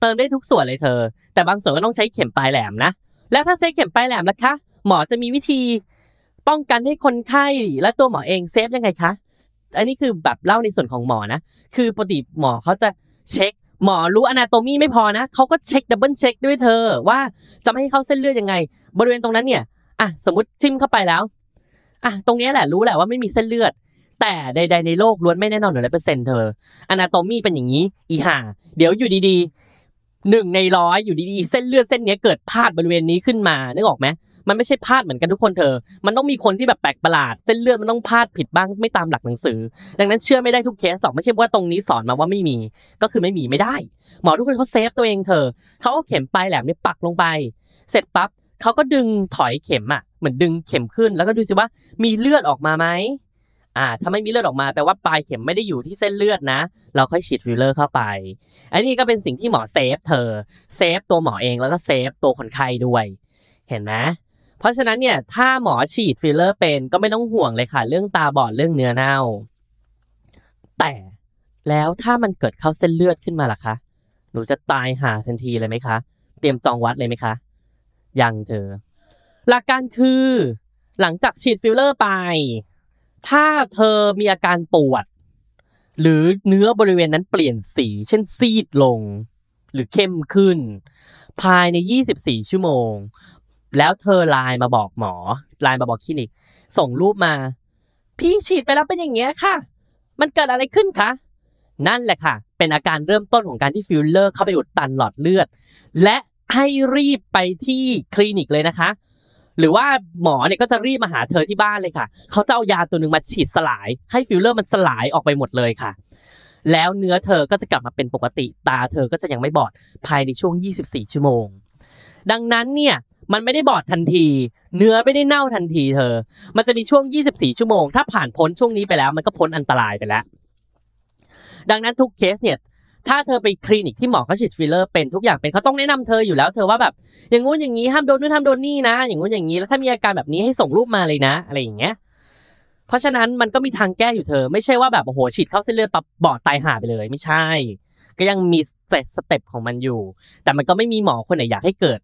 เติมได้ทุกส่วนเลยเธอ แต่บางส่วนก็ต้องใช้เข็มปลายแหลมนะ แล้วถ้าใช้เข็มปลายแหลมล่ะคะ หมอจะมีวิธีป้องกันให้คนไข้และตัวหมอเอง safe ยังไงคะ อันนี้คือแบบเล่าในส่วนของหมอนะ คือปกติหมอเขาจะเช็คหมอรู้ anatomy ไม่พอนะเขาก็เช็ค double check ด้วยเธอ ว่าจะไม่ให้เข้าเส้นเลือดยังไง บริเวณตรงนั้นเนี่ยอะสมมติจิ้มเข้าไปแล้วอะตรงนี้แหละรู้แหละว่าไม่มีเส้นเลือด แต่ใด ๆ ในโลกล้วนไม่แน่นอนหนึ่งร้อยเปอร์เซ็นต์เธอ anatomy เป็นอย่างนี้ อีห่า เดี๋ยวอยู่ดีๆ หนึ่งในร้อยอยู่ดีๆ เส้นเลือดเส้นนี้เกิดพลาดบริเวณนี้ขึ้นมานึกออกไหมมันไม่ใช่พลาดเหมือนกันทุกคนเธอ มันต้องมีคนที่แบบแปลกประหลาด เส้นเลือดมันต้องพลาดผิดบ้างไม่ตามหลักหนังสือ ดังนั้นเชื่อไม่ได้ทุกเคสหรอกไม่ใช่ว่าตรงนี้สอนมาว่าไม่มี ก็คือไม่มีไม่ได้ หมอทุกคนเขาเซฟตัวเองเธอเขาเอาเข็มปลายแหลมเนี่ยปักลงไป เสร็จปั๊บเขาก็ดึงถอยเข็มอะเหมือนดึงเข็มขึ้นแล้วก็ดูสิว่ามีเลือดออกมาไหม อ่าถ้าไม่มีเลือดออกมาแปลว่าปลายเข็มไม่ได้อยู่ที่เส้นเลือดนะ เราค่อยฉีดฟิลเลอร์เข้าไป อันนี้ก็เป็นสิ่งที่หมอ save เธอ save ตัวหมอเองแล้วก็ save ตัวคนไข้ด้วย เห็นไหมเพราะฉะนั้นเนี่ยถ้าหมอฉีดฟิลเลอร์เป็นก็ไม่ต้องห่วงเลยค่ะ เรื่องตาบอดเรื่องเนื้อเน่า แต่แล้วถ้ามันเกิดเข้าเส้นเลือดขึ้นมาล่ะคะ หนูจะตายห่าทันทีเลยไหมคะ เตรียมจองวัดเลยไหมคะ ยังเธอ หลักการคือ หลังจากฉีดฟิลเลอร์ไป ถ้าเธอมีอาการปวด หรือเนื้อบริเวณนั้นเปลี่ยนสี เช่นซีดลง หรือเข้มขึ้น ภายใน 24 ชั่วโมง แล้วเธอไลน์มาบอกหมอไลน์มาบอกคลินิก ส่งรูปมา พี่ฉีดไปแล้วเป็นอย่างเงี้ยค่ะ มันเกิดอะไรขึ้นคะนั่นแหละค่ะ เป็นอาการเริ่มต้นของการที่ฟิลเลอร์เข้าไปอุดตันหลอดเลือด และให้รีบไปที่คลินิกเลยนะคะ หรือว่าหมอเนี่ยก็จะรีบมาหาเธอที่บ้านเลยค่ะ เขาจะเอายาตัวหนึ่งมาฉีดสลาย ให้ฟิลเลอร์มันสลายออกไปหมดเลยค่ะ แล้วเนื้อเธอก็จะกลับมาเป็นปกติ ตาเธอก็จะยังไม่บอดภายในช่วง 24 ชั่วโมง ดังนั้นเนี่ยมันไม่ได้บอดทันที เนื้อไม่ได้เน่าทันทีเธอ มันจะมีช่วง 24 ชั่วโมง ถ้าผ่านพ้นช่วงนี้ไปแล้ว มันก็พ้นอันตรายไปแล้ว ดังนั้นทุกเคสเนี่ย ถ้าเธอไปคลินิกที่หมอเขาฉีดฟิลเลอร์เป็นทุกอย่างเป็นเขาต้องแนะนำเธออยู่แล้ว เธอว่าแบบอย่างงู้นอย่างนี้ห้ามโดนนู่นห้ามโดนนี่นะ อย่างงู้นอย่างนี้แล้วถ้ามีอาการแบบนี้ให้ส่งรูปมาเลยนะ อะไรอย่างเงี้ยเพราะฉะนั้นมันก็มีทางแก้อยู่เธอ ไม่ใช่ว่าแบบโอ้โหฉีดเข้าเส้นเลือดปับบอดตายห่าไปเลยไม่ใช่ ก็ยังมีสเต็ปของมันอยู่ แต่มันก็ไม่มีหมอคนไหนอยากให้เกิด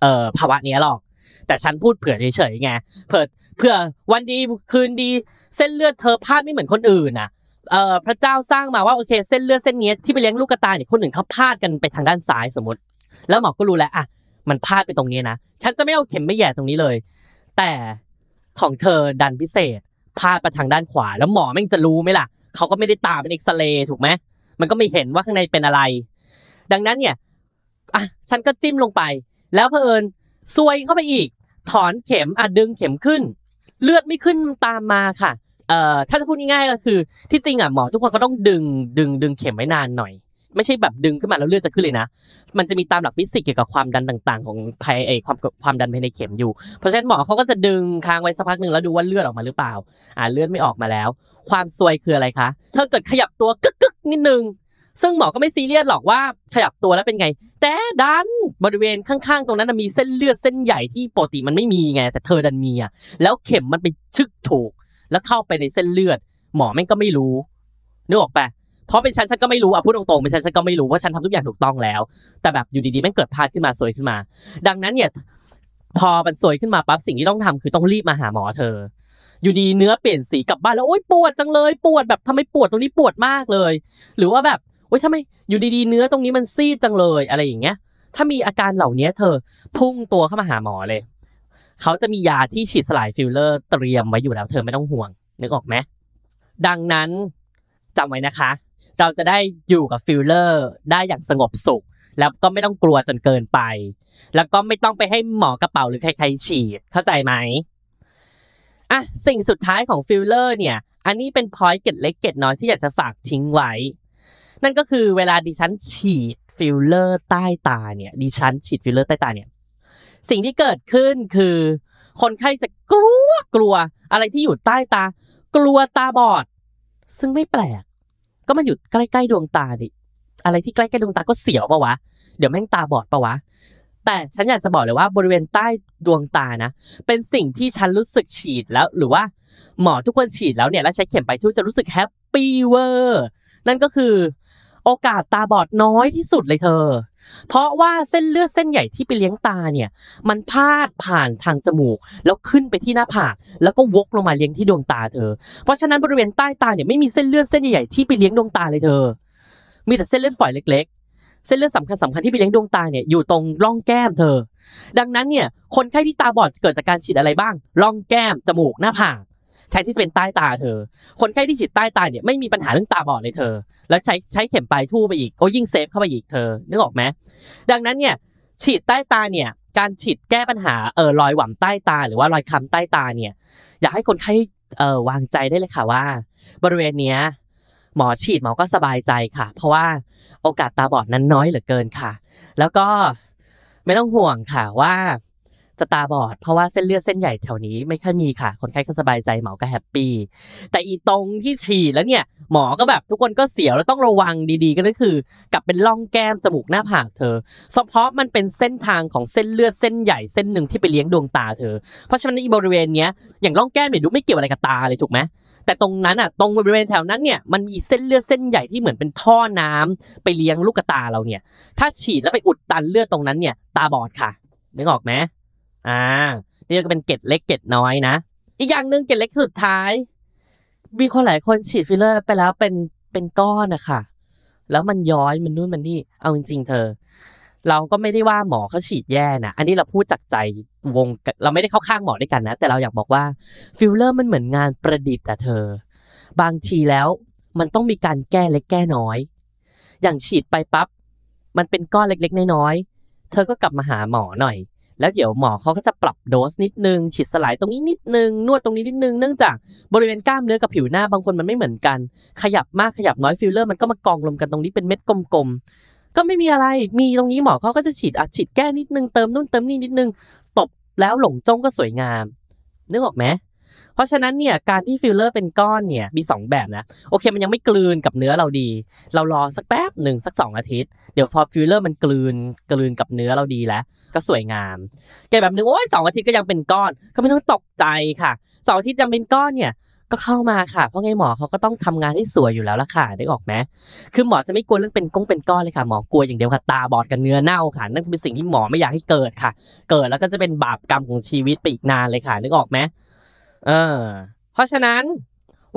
เอ่อภาวะนี้หรอก แต่ฉันพูดเผื่อเฉยๆไงเผื่อเผื่อวันดีคืนดีเส้นเลือดเธอพลาดไม่เหมือนคนอื่นน่ะ เอ่อพระเจ้าสร้างมาว่าโอเค เส้นเลือดเส้นนี้ที่ไปเลี้ยงลูกกระตายเนี่ยคนอื่นเขาพลาดกันไปทางด้านซ้ายสมมติ แล้วหมอก็รู้แล้วอะมันพลาดไปตรงนี้นะฉันจะไม่เอาเข็มไม่แย่ตรงนี้เลย แต่ของเธอดันพิเศษพลาดไปทางด้านขวา แล้วหมอแม่งจะรู้ไหมล่ะเขาก็ไม่ได้ตาเป็นเอ็กซเรย์ถูกไหมมันก็ไม่เห็นว่าข้างในเป็นอะไร ดังนั้นเนี่ยอะฉันก็จิ้มลงไป แล้วเพอเอิญซวยเข้าไปอีก ถอนเข็มอะดึงเข็มขึ้น เลือดไม่ขึ้นตามมาค่ะ เอ่อถ้าจะพูดง่ายๆก็คือ ที่จริงอะหมอทุกคนเขาต้องดึงดึงดึงเข็มไว้นานหน่อย ไม่ใช่แบบดึงขึ้นมาแล้วเลือดจะขึ้นเลยนะ มันจะมีตามหลักฟิสิกส์เกี่ยวกับความดันต่าง ๆ ของภายไอความความดันภายในเข็มอยู่ เพราะฉะนั้นหมอเขาก็จะดึงค้างไว้สักพักหนึ่งแล้วดูว่าเลือดออกมาหรือเปล่า อ่าเลือดไม่ออกมาแล้ว ความซวยคืออะไรคะเธอเกิดขยับตัวกึกกึกนิดนึงซึ่งหมอก็ไม่ซีเรียสหรอกว่าขยับตัวแล้วเป็นไง แต่ดันบริเวณข้างๆ ตรงนั้นมีเส้นเลือดเส้นใหญ่ที่ปกติมันไม่มีไง แต่เธอดันมีอะแล้วเข็มมันไปชึกถูก แล้วเข้าไปในเส้นเลือด หมอแม่งก็ไม่รู้นึกออกปะเพราะเป็นฉันฉันก็ไม่รู้อะพูดตรงๆเป็นฉันฉันก็ไม่รู้ว่าฉันทำทุกอย่างถูกต้องแล้ว แต่แบบอยู่ดีๆแม่งเกิดพลาดขึ้นมาซวยขึ้นมา ดังนั้นเนี่ยพอมันซวยขึ้นมาปั๊บสิ่งที่ต้องทำคือต้องรีบมาหาหมอเธอ อยู่ดีเนื้อเปลี่ยนสีกลับบ้านแล้วโอ๊ยปวดจังเลยปวดแบบทำไมปวดตรงนี้ปวดมากเลย หรือว่าแบบโอ๊ยทำไมอยู่ดีๆเนื้อตรงนี้มันซีดจังเลยอะไรอย่างเงี้ย ถ้ามีอาการเหล่านี้เธอพุ่งตัวเข้ามาหาหมอเลย เขาจะมียาที่ฉีดสลายฟิลเลอร์เตรียมไว้อยู่แล้วเธอไม่ต้องห่วง นึกออกไหมดังนั้นจำไว้นะคะ เราจะได้อยู่กับฟิลเลอร์ได้อย่างสงบสุข แล้วก็ไม่ต้องกลัวจนเกินไป แล้วก็ไม่ต้องไปให้หมอกระเป๋าหรือใครๆฉีดเข้าใจไหมอะสิ่งสุดท้ายของฟิลเลอร์เนี่ย อันนี้เป็น point เกร็ดเล็กเกร็ดน้อยที่อยากจะฝากทิ้งไว้ นั่นก็คือเวลาดิฉันฉีดฟิลเลอร์ใต้ตาเนี่ยดิฉันฉีดฟิลเลอร์ใต้ตาเนี่ย สิ่งที่เกิดขึ้นคือ คนไข้จะกลัวกลัว อะไรที่อยู่ใต้ตา กลัวตาบอด ซึ่งไม่แปลก ก็มันอยู่ใกล้ๆดวงตาดิอะไรที่ใกล้ๆดวงตาก็เสียวปะวะ เดี๋ยวแม่งตาบอดปะวะ แต่ฉันอยากจะบอกเลยว่าบริเวณใต้ดวงตานะ เป็นสิ่งที่ฉันรู้สึกฉีดแล้ว หรือว่าหมอทุกคนฉีดแล้วเนี่ยแล้วใช้เข็มไปทุกจะรู้สึกแฮปปี้เวอร์นั่นก็คือ โอกาสตาบอดน้อยที่สุดเลยเธอ เพราะว่าเส้นเลือดเส้นใหญ่ที่ไปเลี้ยงตาเนี่ย มันพาดผ่านทางจมูก แล้วขึ้นไปที่หน้าผาก แล้วก็วกลงมาเลี้ยงที่ดวงตาเธอ เพราะฉะนั้นบริเวณใต้ตาเนี่ยไม่มีเส้นเลือดเส้นใหญ่ที่ไปเลี้ยงดวงตาเลยเธอ มีแต่เส้นเลือดฝอยเล็ก ๆ เส้นเลือดสำคัญสำคัญที่ไปเลี้ยงดวงตาเนี่ยอยู่ตรงร่องแก้มเธอ ดังนั้นเนี่ยคนไข้ที่ตาบอดเกิดจากการฉีดอะไรบ้างร่องแก้มจมูกหน้าผาก แทนที่จะเป็นใต้ตาเธอ คนไข้ที่ฉีดใต้ตาเนี่ยไม่มีปัญหาเรื่องตาบอดเลยเธอ แล้วใช้ใช้เข็มปลายทู่ไปอีกก็ยิ่ง safe เข้าไปอีกเธอนึกออกไหมดังนั้นเนี่ยฉีดใต้ตาเนี่ยการฉีดแก้ปัญหาเออรอยหว่ำใต้ตา หรือว่ารอยคล้ำใต้ตาเนี่ย อยากให้คนไข้เออวางใจได้เลยค่ะว่า บริเวณเนี้ยหมอฉีดหมอก็สบายใจค่ะ เพราะว่าโอกาสตาบอดนั้นน้อยเหลือเกินค่ะ แล้วก็ไม่ต้องห่วงค่ะว่า จะตาบอด เพราะว่าเส้นเลือดเส้นใหญ่แถวนี้ไม่ค่อยมีค่ะ คนไข้ก็สบายใจหมอก็ happyแต่อีตรงที่ฉีดแล้วเนี่ยหมอก็แบบทุกคนก็เสียวแล้วต้องระวังดีๆก็นั่นคือ กลับเป็นร่องแก้มจมูกหน้าผากเธอเฉพาะมันเป็นเส้นทางของเส้นเลือดเส้นใหญ่เส้นหนึ่งที่ไปเลี้ยงดวงตาเธอ เพราะฉะนั้นอีบริเวณเนี้ยอย่างร่องแก้มเนี่ยดูไม่เกี่ยวอะไรกับตาเลยถูกไหมแต่ตรงนั้นอะตรงบริเวณแถวนั้นเนี่ยมันมีเส้นเลือดเส้นใหญ่ที่เหมือนเป็นท่อน้ำไปเลี้ยงลูกตาเราเนี่ย ถ้าฉีดแล้วไปอุดตันเลือดตรงนั้นเนี่ย ตาบอดค่ะนึกออกไหม อ่า นี่ก็เป็นเกร็ดเล็กเกร็ดน้อยนะ อีกอย่างหนึ่งเกร็ดเล็กสุดท้าย มีคนหลายคนฉีดฟิลเลอร์ไปแล้วเป็นเป็นก้อนนะคะแล้วมันย้อยมันนู่นมันนี่ เอาจริง ๆ เธอ เราก็ไม่ได้ว่าหมอเขาฉีดแย่นะ อันนี้เราพูดจากใจวง เราไม่ได้เข้าข้างหมอด้วยกันนะ แต่เราอยากบอกว่าฟิลเลอร์มันเหมือนงานประดิษฐ์อะเธอ บางทีแล้วมันต้องมีการแก้เล็กแก้น้อย อย่างฉีดไปปั๊บ มันเป็นก้อนเล็ก ๆ น้อยๆ เธอก็กลับมาหาหมอหน่อย แล้วเดี๋ยวหมอเขาก็จะปรับโดสนิดนึง ฉีดสลายตรงนี้นิดนึง นวดตรงนี้นิดนึง เนื่องจากบริเวณกล้ามเนื้อกับผิวหน้าบางคนมันไม่เหมือนกัน ขยับมากขยับน้อยฟิลเลอร์มันก็มากองรวมกันตรงนี้เป็นเม็ดกลมๆ ก็ไม่มีอะไร มีตรงนี้หมอเขาก็จะฉีดอะฉีดแก้นิดนึง เติมนู่นเติมนี่นิดนึง จบแล้วหลงจ้งก็สวยงาม นึกออกไหม เพราะฉะนั้นเนี่ยการที่ฟิลเลอร์เป็นก้อนเนี่ยมี 2 แบบนะโอเคมันยังไม่กลืนกับเนื้อเราดี เรารอสักแป๊บหนึ่งสัก 2 อาทิตย์ เดี๋ยวพอฟิลเลอร์มันกลืนกลืนกับเนื้อเราดีแล้ว ก็สวยงามอีกแบบหนึ่งโอ้ยสองอาทิตย์ก็ยังเป็นก้อนก็ไม่ต้องตกใจค่ะสองอาทิตย์ยังเป็นก้อนเนี่ยก็เข้ามาค่ะ เพราะไงหมอเขาก็ต้องทำงานให้สวยอยู่แล้วล่ะค่ะนึกออกไหมคือหมอจะไม่กลัวเรื่องเป็นก้งเป็นก้อนเลยค่ะ หมอกลัวอย่างเดียวค่ะ ตาบอดกับเนื้อเน่าค่ะ นั่นเป็นสิ่งที่หมอไม่อยากให้เกิดค่ะ เกิดแล้วก็จะเป็นบาปกรรมของชีวิตไปอีกนานเลยค่ะนึกออกไหม เออ เพราะฉะนั้น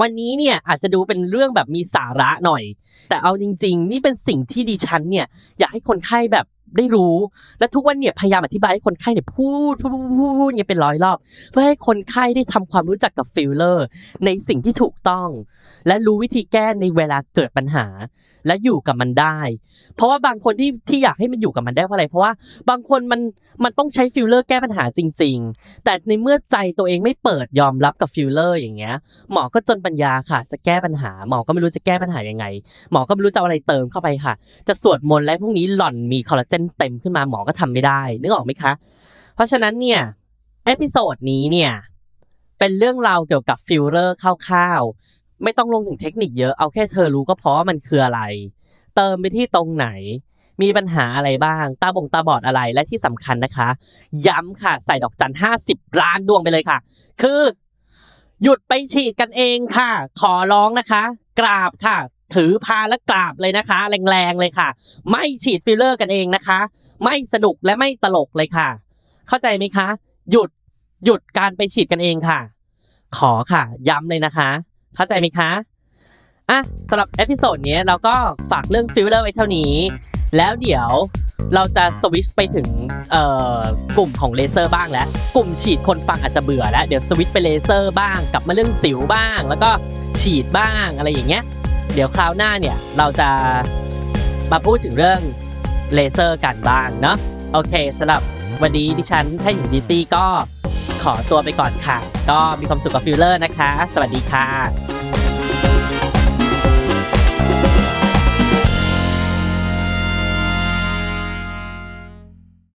วันนี้เนี่ยอาจจะดูเป็นเรื่องแบบมีสาระหน่อย แต่เอาจริง ๆ นี่เป็นสิ่งที่ดิฉันเนี่ยอยากให้คนไข้แบบได้รู้ และทุกวันเนี่ยพยายามอธิบายให้คนไข้เนี่ยพูดพูดพูดพูดพูดเนี่ยเป็นร้อยรอบ เพื่อให้คนไข้ได้ทำความรู้จักกับฟิลเลอร์ ในสิ่งที่ถูกต้อง และรู้วิธีแก้ในเวลาเกิดปัญหา และอยู่กับมันได้ เพราะว่าบางคนที่ที่อยากให้มันอยู่กับมันได้เพราะอะไรเพราะว่าบางคนมันมันต้องใช้ฟิลเลอร์แก้ปัญหาจริง ๆ แต่ในเมื่อใจตัวเองไม่เปิดยอมรับกับฟิลเลอร์อย่างเงี้ยหมอก็จนปัญญาค่ะ จะแก้ปัญหา หมอก็ไม่รู้จะแก้ปัญหายังไง หมอก็ไม่รู้จะอะไรเติมเข้าไปค่ะ จะสวดมนต์แล้วพรุ่งนี้หล่อนมีคอลลาเจนเต็มขึ้นมาหมอก็ทำไม่ได้นึกออกไหมคะ เพราะฉะนั้นเนี่ย episode นี้เนี่ยเป็นเรื่องราวเกี่ยวกับฟิลเลอร์คร่าวๆ ไม่ต้องลงถึงเทคนิคเยอะเอาแค่เธอรู้ก็พอว่ามันคืออะไร เติมไปที่ตรงไหน มีปัญหาอะไรบ้าง ตาบงตาบอดอะไรและที่สำคัญนะคะ ย้ำค่ะใส่ดอกจันห้าสิบล้านดวงไปเลยค่ะ คือ หยุดไปฉีดกันเองค่ะ ขอร้องนะคะ กราบค่ะ ถือพานและกราบเลยนะคะ แรงๆเลยค่ะ ไม่ฉีดฟิลเลอร์กันเองนะคะ ไม่สนุกและไม่ตลกเลยค่ะ เข้าใจไหมคะ หยุดหยุดการไปฉีดกันเองค่ะ ขอค่ะ ย้ำเลยนะคะ เข้าใจไหมคะอะสำหรับ episode นี้เราก็ฝากเรื่องฟิลเลอร์ไว้เท่านี้ แล้วเดี๋ยวเราจะสวิชไปถึงเอ่อกลุ่มของเลเซอร์บ้างแล้ว กลุ่มฉีดคนฟังอาจจะเบื่อแล้ว เดี๋ยวสวิตช์ไปเลเซอร์บ้าง กลับมาเรื่องสิวบ้าง แล้วก็ฉีดบ้างอะไรอย่างเงี้ย เดี๋ยวคราวหน้าเนี่ยเราจะมาพูดถึงเรื่องเลเซอร์กันบ้างเนาะ โอเคสำหรับวันนี้ดิฉันแพทย์หญิงจีจี้ก็ ขอตัวไปก่อนค่ะ ก็มีความสุขกับฟิลเลอร์นะคะ สวัสดีค่ะ